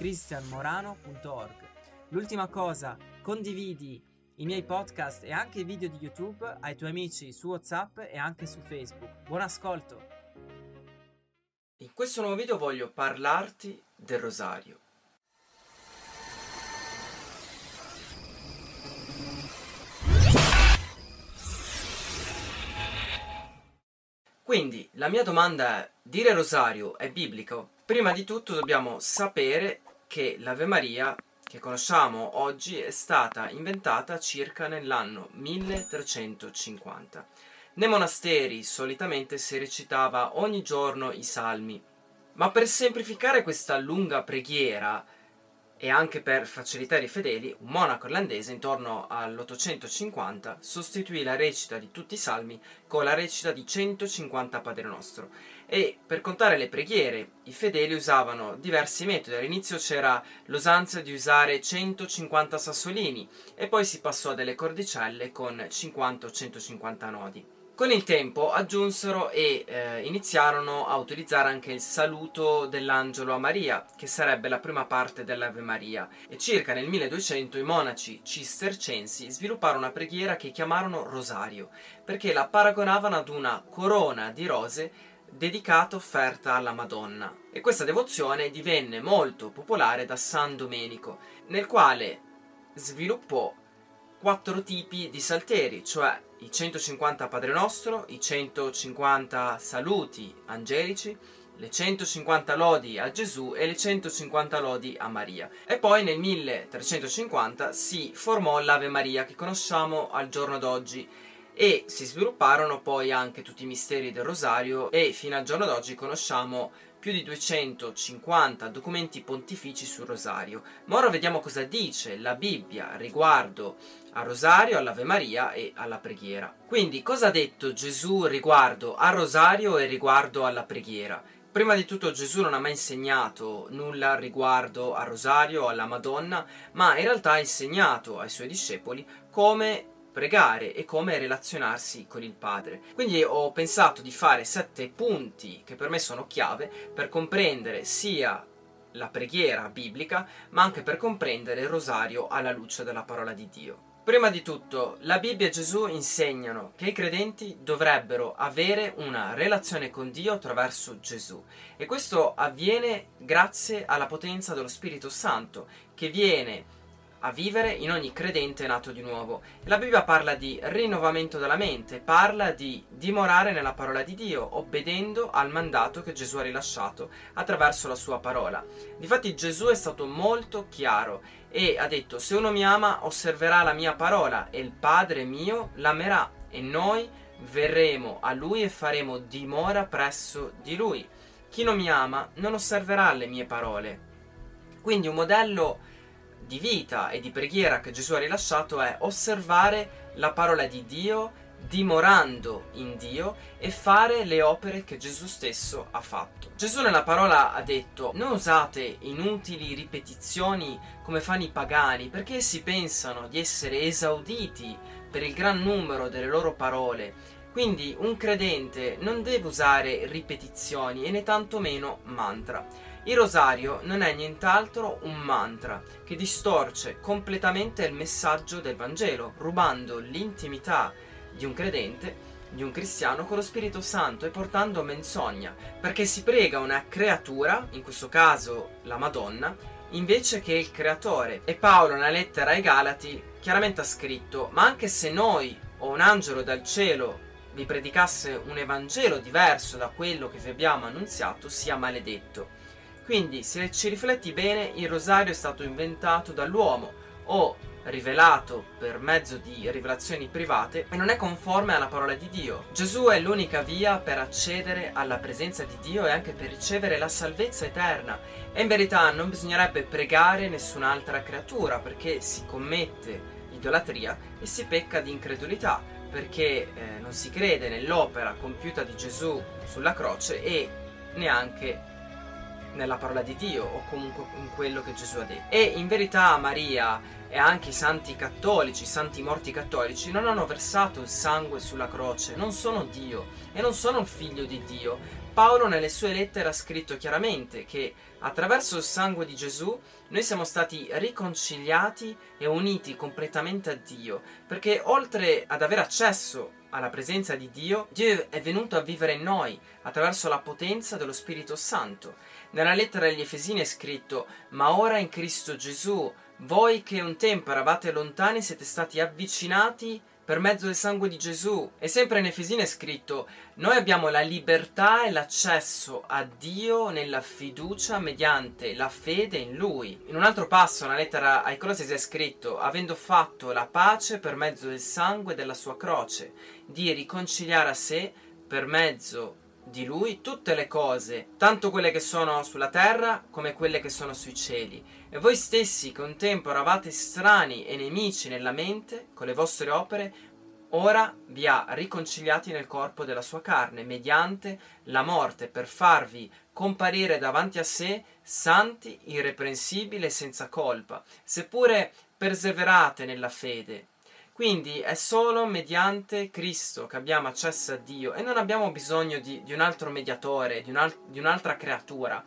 cristianmorano.org. L'ultima cosa, condividi i miei podcast e anche i video di YouTube ai tuoi amici su WhatsApp e anche su Facebook. Buon ascolto! In questo nuovo video voglio parlarti del rosario. Quindi la mia domanda è, dire rosario è biblico? Prima di tutto dobbiamo sapere che l'Ave Maria che conosciamo oggi è stata inventata circa nell'anno 1350. Nei monasteri solitamente si recitava ogni giorno i salmi, ma per semplificare questa lunga preghiera e anche per facilitare i fedeli, un monaco irlandese intorno all'850 sostituì la recita di tutti i salmi con la recita di 150 Padre Nostro e per contare le preghiere i fedeli usavano diversi metodi. All'inizio c'era l'usanza di usare 150 sassolini e poi si passò a delle cordicelle con 50 o 150 nodi. Con il tempo aggiunsero e eh, iniziarono a utilizzare anche il saluto dell'angelo a Maria, che sarebbe la prima parte dell'Ave Maria, e circa nel 1200 i monaci cistercensi svilupparono una preghiera che chiamarono rosario, perché la paragonavano ad una corona di rose dedicata offerta alla Madonna. E questa devozione divenne molto popolare da San Domenico, nel quale sviluppò quattro tipi di salteri, cioè i 150 Padre Nostro, i 150 saluti angelici, le 150 lodi a Gesù e le 150 lodi a Maria. E poi nel 1350 si formò l'Ave Maria che conosciamo al giorno d'oggi e si svilupparono poi anche tutti i misteri del Rosario e fino al giorno d'oggi conosciamo più di 250 documenti pontifici sul Rosario. Ma ora vediamo cosa dice la Bibbia riguardo al Rosario, all'Ave Maria e alla preghiera. Quindi, cosa ha detto Gesù riguardo al Rosario e riguardo alla preghiera? Prima di tutto Gesù non ha mai insegnato nulla riguardo al Rosario o alla Madonna, ma in realtà ha insegnato ai suoi discepoli come pregare e come relazionarsi con il Padre. Quindi ho pensato di fare sette punti che per me sono chiave per comprendere sia la preghiera biblica, ma anche per comprendere il rosario alla luce della parola di Dio. Prima di tutto, la Bibbia e Gesù insegnano che i credenti dovrebbero avere una relazione con Dio attraverso Gesù e questo avviene grazie alla potenza dello Spirito Santo che viene a vivere in ogni credente nato di nuovo. La Bibbia parla di rinnovamento della mente, parla di dimorare nella parola di Dio, obbedendo al mandato che Gesù ha rilasciato attraverso la sua parola. Difatti Gesù è stato molto chiaro e ha detto se uno mi ama osserverà la mia parola e il Padre mio l'amerà e noi verremo a lui e faremo dimora presso di lui. Chi non mi ama non osserverà le mie parole. Quindi un modello di vita e di preghiera che Gesù ha rilasciato è osservare la parola di Dio dimorando in Dio e fare le opere che Gesù stesso ha fatto. Gesù nella parola ha detto non usate inutili ripetizioni come fanno i pagani perché essi pensano di essere esauditi per il gran numero delle loro parole. Quindi un credente non deve usare ripetizioni e né tantomeno mantra. Il rosario non è nient'altro un mantra che distorce completamente il messaggio del Vangelo, rubando l'intimità di un credente, di un cristiano, con lo Spirito Santo e portando menzogna, perché si prega una creatura, in questo caso la Madonna, invece che il creatore. E Paolo, nella lettera ai Galati, chiaramente ha scritto: Ma anche se noi o un angelo dal cielo vi predicasse un Evangelo diverso da quello che vi abbiamo annunziato, sia maledetto. Quindi, se ci rifletti bene, il rosario è stato inventato dall'uomo o rivelato per mezzo di rivelazioni private e non è conforme alla parola di Dio. Gesù è l'unica via per accedere alla presenza di Dio e anche per ricevere la salvezza eterna. E in verità non bisognerebbe pregare nessun'altra creatura perché si commette idolatria e si pecca di incredulità perché eh, non si crede nell'opera compiuta di Gesù sulla croce e neanche nella parola di Dio o comunque in quello che Gesù ha detto. E in verità Maria e anche i santi cattolici, i santi morti cattolici, non hanno versato il sangue sulla croce, non sono Dio e non sono il figlio di Dio. Paolo nelle sue lettere ha scritto chiaramente che attraverso il sangue di Gesù noi siamo stati riconciliati e uniti completamente a Dio, perché oltre ad avere accesso alla presenza di Dio, Dio è venuto a vivere in noi attraverso la potenza dello Spirito Santo. Nella lettera agli Efesini è scritto: Ma ora in Cristo Gesù, voi che un tempo eravate lontani siete stati avvicinati per mezzo del sangue di Gesù. E sempre in Efesini è scritto: Noi abbiamo la libertà e l'accesso a Dio nella fiducia mediante la fede in Lui. In un altro passo, nella lettera ai Colossesi è scritto: Avendo fatto la pace per mezzo del sangue della sua croce, di riconciliare a sé per mezzo di lui tutte le cose, tanto quelle che sono sulla terra come quelle che sono sui cieli. E voi stessi che un tempo eravate strani e nemici nella mente, con le vostre opere, ora vi ha riconciliati nel corpo della sua carne, mediante la morte, per farvi comparire davanti a sé santi, irreprensibili e senza colpa, seppure perseverate nella fede quindi è solo mediante Cristo che abbiamo accesso a Dio e non abbiamo bisogno di, di un altro mediatore, di, un di un'altra creatura.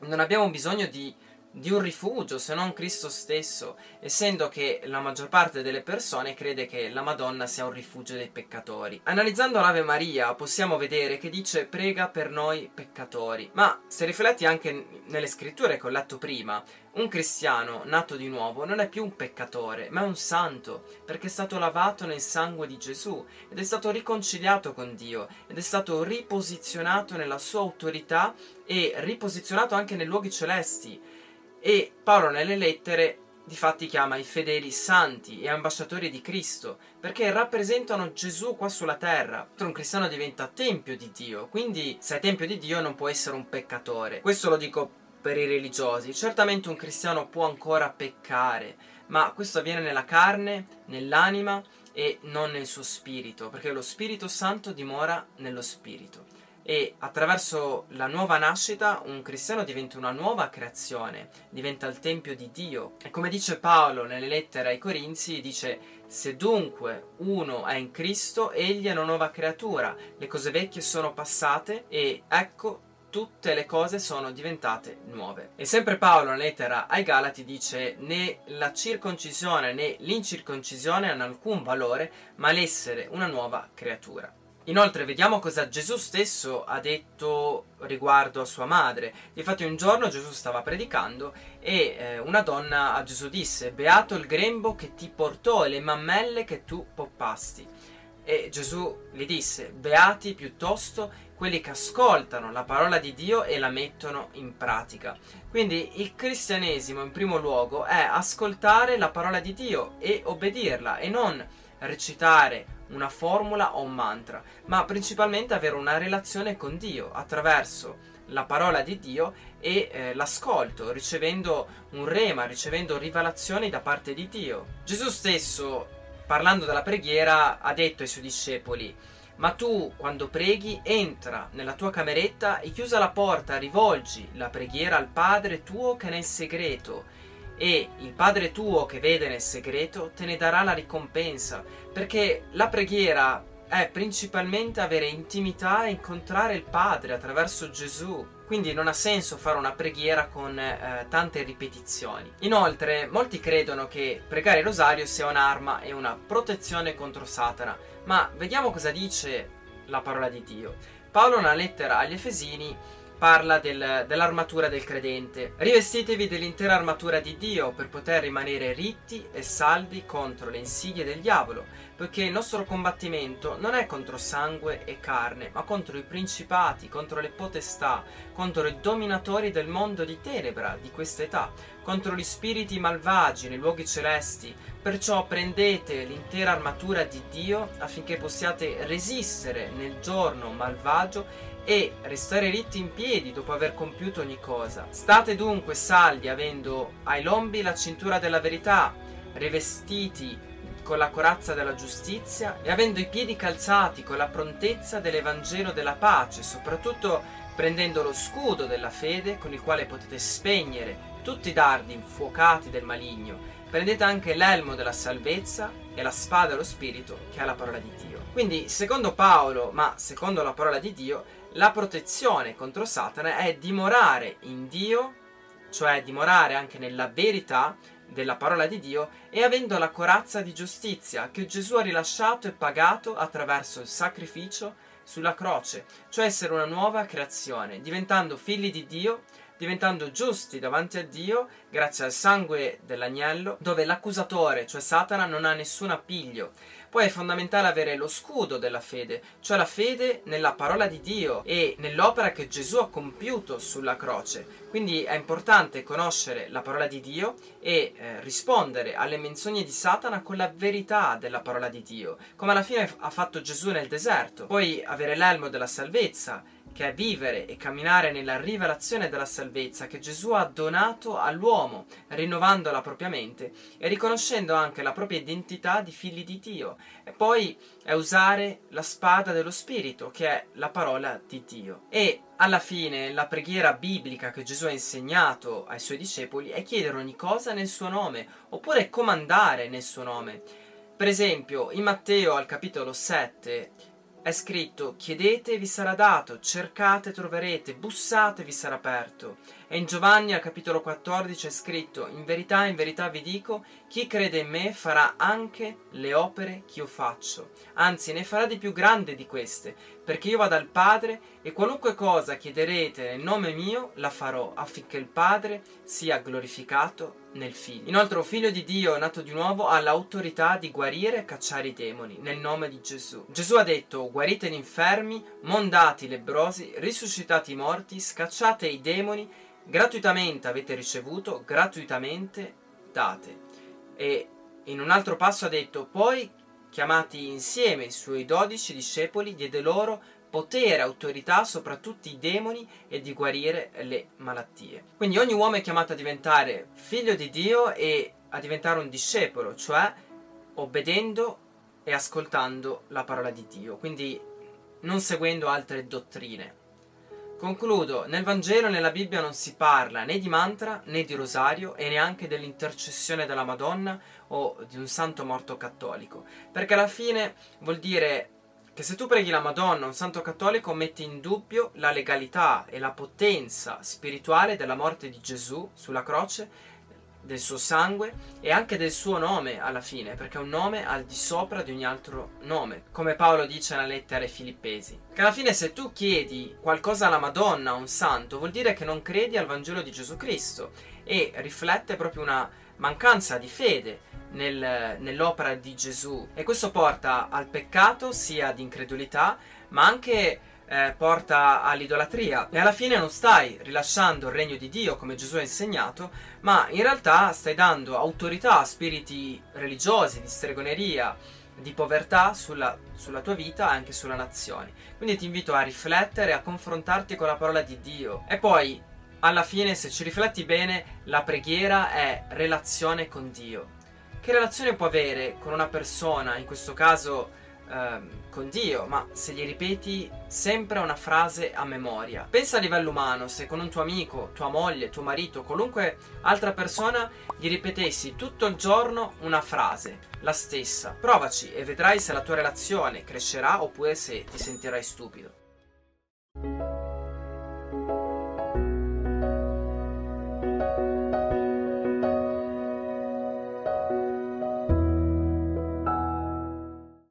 Non abbiamo bisogno di di un rifugio se non Cristo stesso, essendo che la maggior parte delle persone crede che la Madonna sia un rifugio dei peccatori. Analizzando l'Ave Maria possiamo vedere che dice prega per noi peccatori, ma se rifletti anche nelle scritture che ho letto prima, un cristiano nato di nuovo non è più un peccatore, ma è un santo, perché è stato lavato nel sangue di Gesù ed è stato riconciliato con Dio ed è stato riposizionato nella sua autorità e riposizionato anche nei luoghi celesti e Paolo nelle lettere difatti chiama i fedeli santi e ambasciatori di Cristo, perché rappresentano Gesù qua sulla terra. Un cristiano diventa tempio di Dio, quindi se è tempio di Dio non può essere un peccatore. Questo lo dico per i religiosi. Certamente un cristiano può ancora peccare, ma questo avviene nella carne, nell'anima e non nel suo spirito, perché lo Spirito Santo dimora nello spirito e attraverso la nuova nascita un cristiano diventa una nuova creazione, diventa il tempio di Dio. E come dice Paolo nelle lettere ai Corinzi, dice se dunque uno è in Cristo, egli è una nuova creatura, le cose vecchie sono passate e ecco tutte le cose sono diventate nuove. E sempre Paolo nella lettera ai Galati dice né la circoncisione né l'incirconcisione hanno alcun valore, ma l'essere una nuova creatura. Inoltre vediamo cosa Gesù stesso ha detto riguardo a sua madre. Infatti un giorno Gesù stava predicando e eh, una donna a Gesù disse Beato il grembo che ti portò e le mammelle che tu poppasti. E Gesù gli disse Beati piuttosto quelli che ascoltano la parola di Dio e la mettono in pratica. Quindi il cristianesimo in primo luogo è ascoltare la parola di Dio e obbedirla e non recitare una formula o un mantra, ma principalmente avere una relazione con Dio attraverso la parola di Dio e eh, l'ascolto, ricevendo un rema, ricevendo rivelazioni da parte di Dio. Gesù stesso, parlando della preghiera, ha detto ai suoi discepoli, ma tu, quando preghi, entra nella tua cameretta e chiusa la porta, rivolgi la preghiera al Padre tuo che è nel segreto e il Padre tuo che vede nel segreto te ne darà la ricompensa, perché la preghiera è principalmente avere intimità e incontrare il Padre attraverso Gesù. Quindi non ha senso fare una preghiera con eh, tante ripetizioni. Inoltre, molti credono che pregare il rosario sia un'arma e una protezione contro Satana, ma vediamo cosa dice la parola di Dio. Paolo, nella lettera agli Efesini, parla del, dell'armatura del credente. Rivestitevi dell'intera armatura di Dio per poter rimanere ritti e saldi contro le insidie del diavolo, poiché il nostro combattimento non è contro sangue e carne, ma contro i principati, contro le potestà, contro i dominatori del mondo di tenebra di questa età, contro gli spiriti malvagi nei luoghi celesti. Perciò prendete l'intera armatura di Dio affinché possiate resistere nel giorno malvagio e restare ritti in piedi dopo aver compiuto ogni cosa. State dunque saldi avendo ai lombi la cintura della verità, rivestiti con la corazza della giustizia e avendo i piedi calzati con la prontezza dell'Evangelo della pace, soprattutto prendendo lo scudo della fede con il quale potete spegnere tutti i dardi infuocati del maligno. Prendete anche l'elmo della salvezza e la spada dello Spirito che è la parola di Dio. Quindi, secondo Paolo, ma secondo la parola di Dio, la protezione contro Satana è dimorare in Dio, cioè dimorare anche nella verità della parola di Dio e avendo la corazza di giustizia che Gesù ha rilasciato e pagato attraverso il sacrificio sulla croce, cioè essere una nuova creazione, diventando figli di Dio, diventando giusti davanti a Dio grazie al sangue dell'agnello, dove l'accusatore, cioè Satana, non ha nessun appiglio. Poi è fondamentale avere lo scudo della fede, cioè la fede nella parola di Dio e nell'opera che Gesù ha compiuto sulla croce. Quindi è importante conoscere la parola di Dio e eh, rispondere alle menzogne di Satana con la verità della parola di Dio, come alla fine ha fatto Gesù nel deserto. Poi avere l'elmo della salvezza che è vivere e camminare nella rivelazione della salvezza che Gesù ha donato all'uomo, rinnovando la propria mente e riconoscendo anche la propria identità di figli di Dio. E poi è usare la spada dello Spirito, che è la parola di Dio. E alla fine la preghiera biblica che Gesù ha insegnato ai suoi discepoli è chiedere ogni cosa nel suo nome, oppure comandare nel suo nome. Per esempio, in Matteo al capitolo 7 è scritto chiedete vi sarà dato, cercate troverete, bussate vi sarà aperto. E in Giovanni al capitolo 14 è scritto in verità, in verità vi dico, chi crede in me farà anche le opere che io faccio, anzi ne farà di più grande di queste, perché io vado al Padre e qualunque cosa chiederete nel nome mio la farò affinché il Padre sia glorificato nel Figlio. Inoltre un figlio di Dio nato di nuovo ha l'autorità di guarire e cacciare i demoni nel nome di Gesù. Gesù ha detto guarite gli infermi, mondate i lebrosi, risuscitate i morti, scacciate i demoni, gratuitamente avete ricevuto, gratuitamente date. E in un altro passo ha detto poi chiamati insieme i suoi dodici discepoli, diede loro potere, autorità sopra tutti i demoni e di guarire le malattie. Quindi ogni uomo è chiamato a diventare figlio di Dio e a diventare un discepolo, cioè obbedendo e ascoltando la parola di Dio, quindi non seguendo altre dottrine. Concludo, nel Vangelo e nella Bibbia non si parla né di mantra né di rosario e neanche dell'intercessione della Madonna o di un santo morto cattolico, perché alla fine vuol dire che se tu preghi la Madonna, un santo cattolico, metti in dubbio la legalità e la potenza spirituale della morte di Gesù sulla croce, del suo sangue e anche del suo nome alla fine, perché è un nome al di sopra di ogni altro nome, come Paolo dice nella lettera ai Filippesi. Che alla fine se tu chiedi qualcosa alla Madonna, a un santo, vuol dire che non credi al Vangelo di Gesù Cristo e riflette proprio una mancanza di fede nel, nell'opera di Gesù e questo porta al peccato sia di incredulità ma anche eh, porta all'idolatria e alla fine non stai rilasciando il regno di Dio come Gesù ha insegnato ma in realtà stai dando autorità a spiriti religiosi di stregoneria di povertà sulla, sulla, tua vita e anche sulla nazione. Quindi ti invito a riflettere, a confrontarti con la parola di Dio. E poi, alla fine, se ci rifletti bene, la preghiera è relazione con Dio che relazione può avere con una persona, in questo caso ehm, con Dio, ma se gli ripeti sempre una frase a memoria. Pensa a livello umano, se con un tuo amico, tua moglie, tuo marito, qualunque altra persona gli ripetessi tutto il giorno una frase, la stessa. Provaci e vedrai se la tua relazione crescerà oppure se ti sentirai stupido.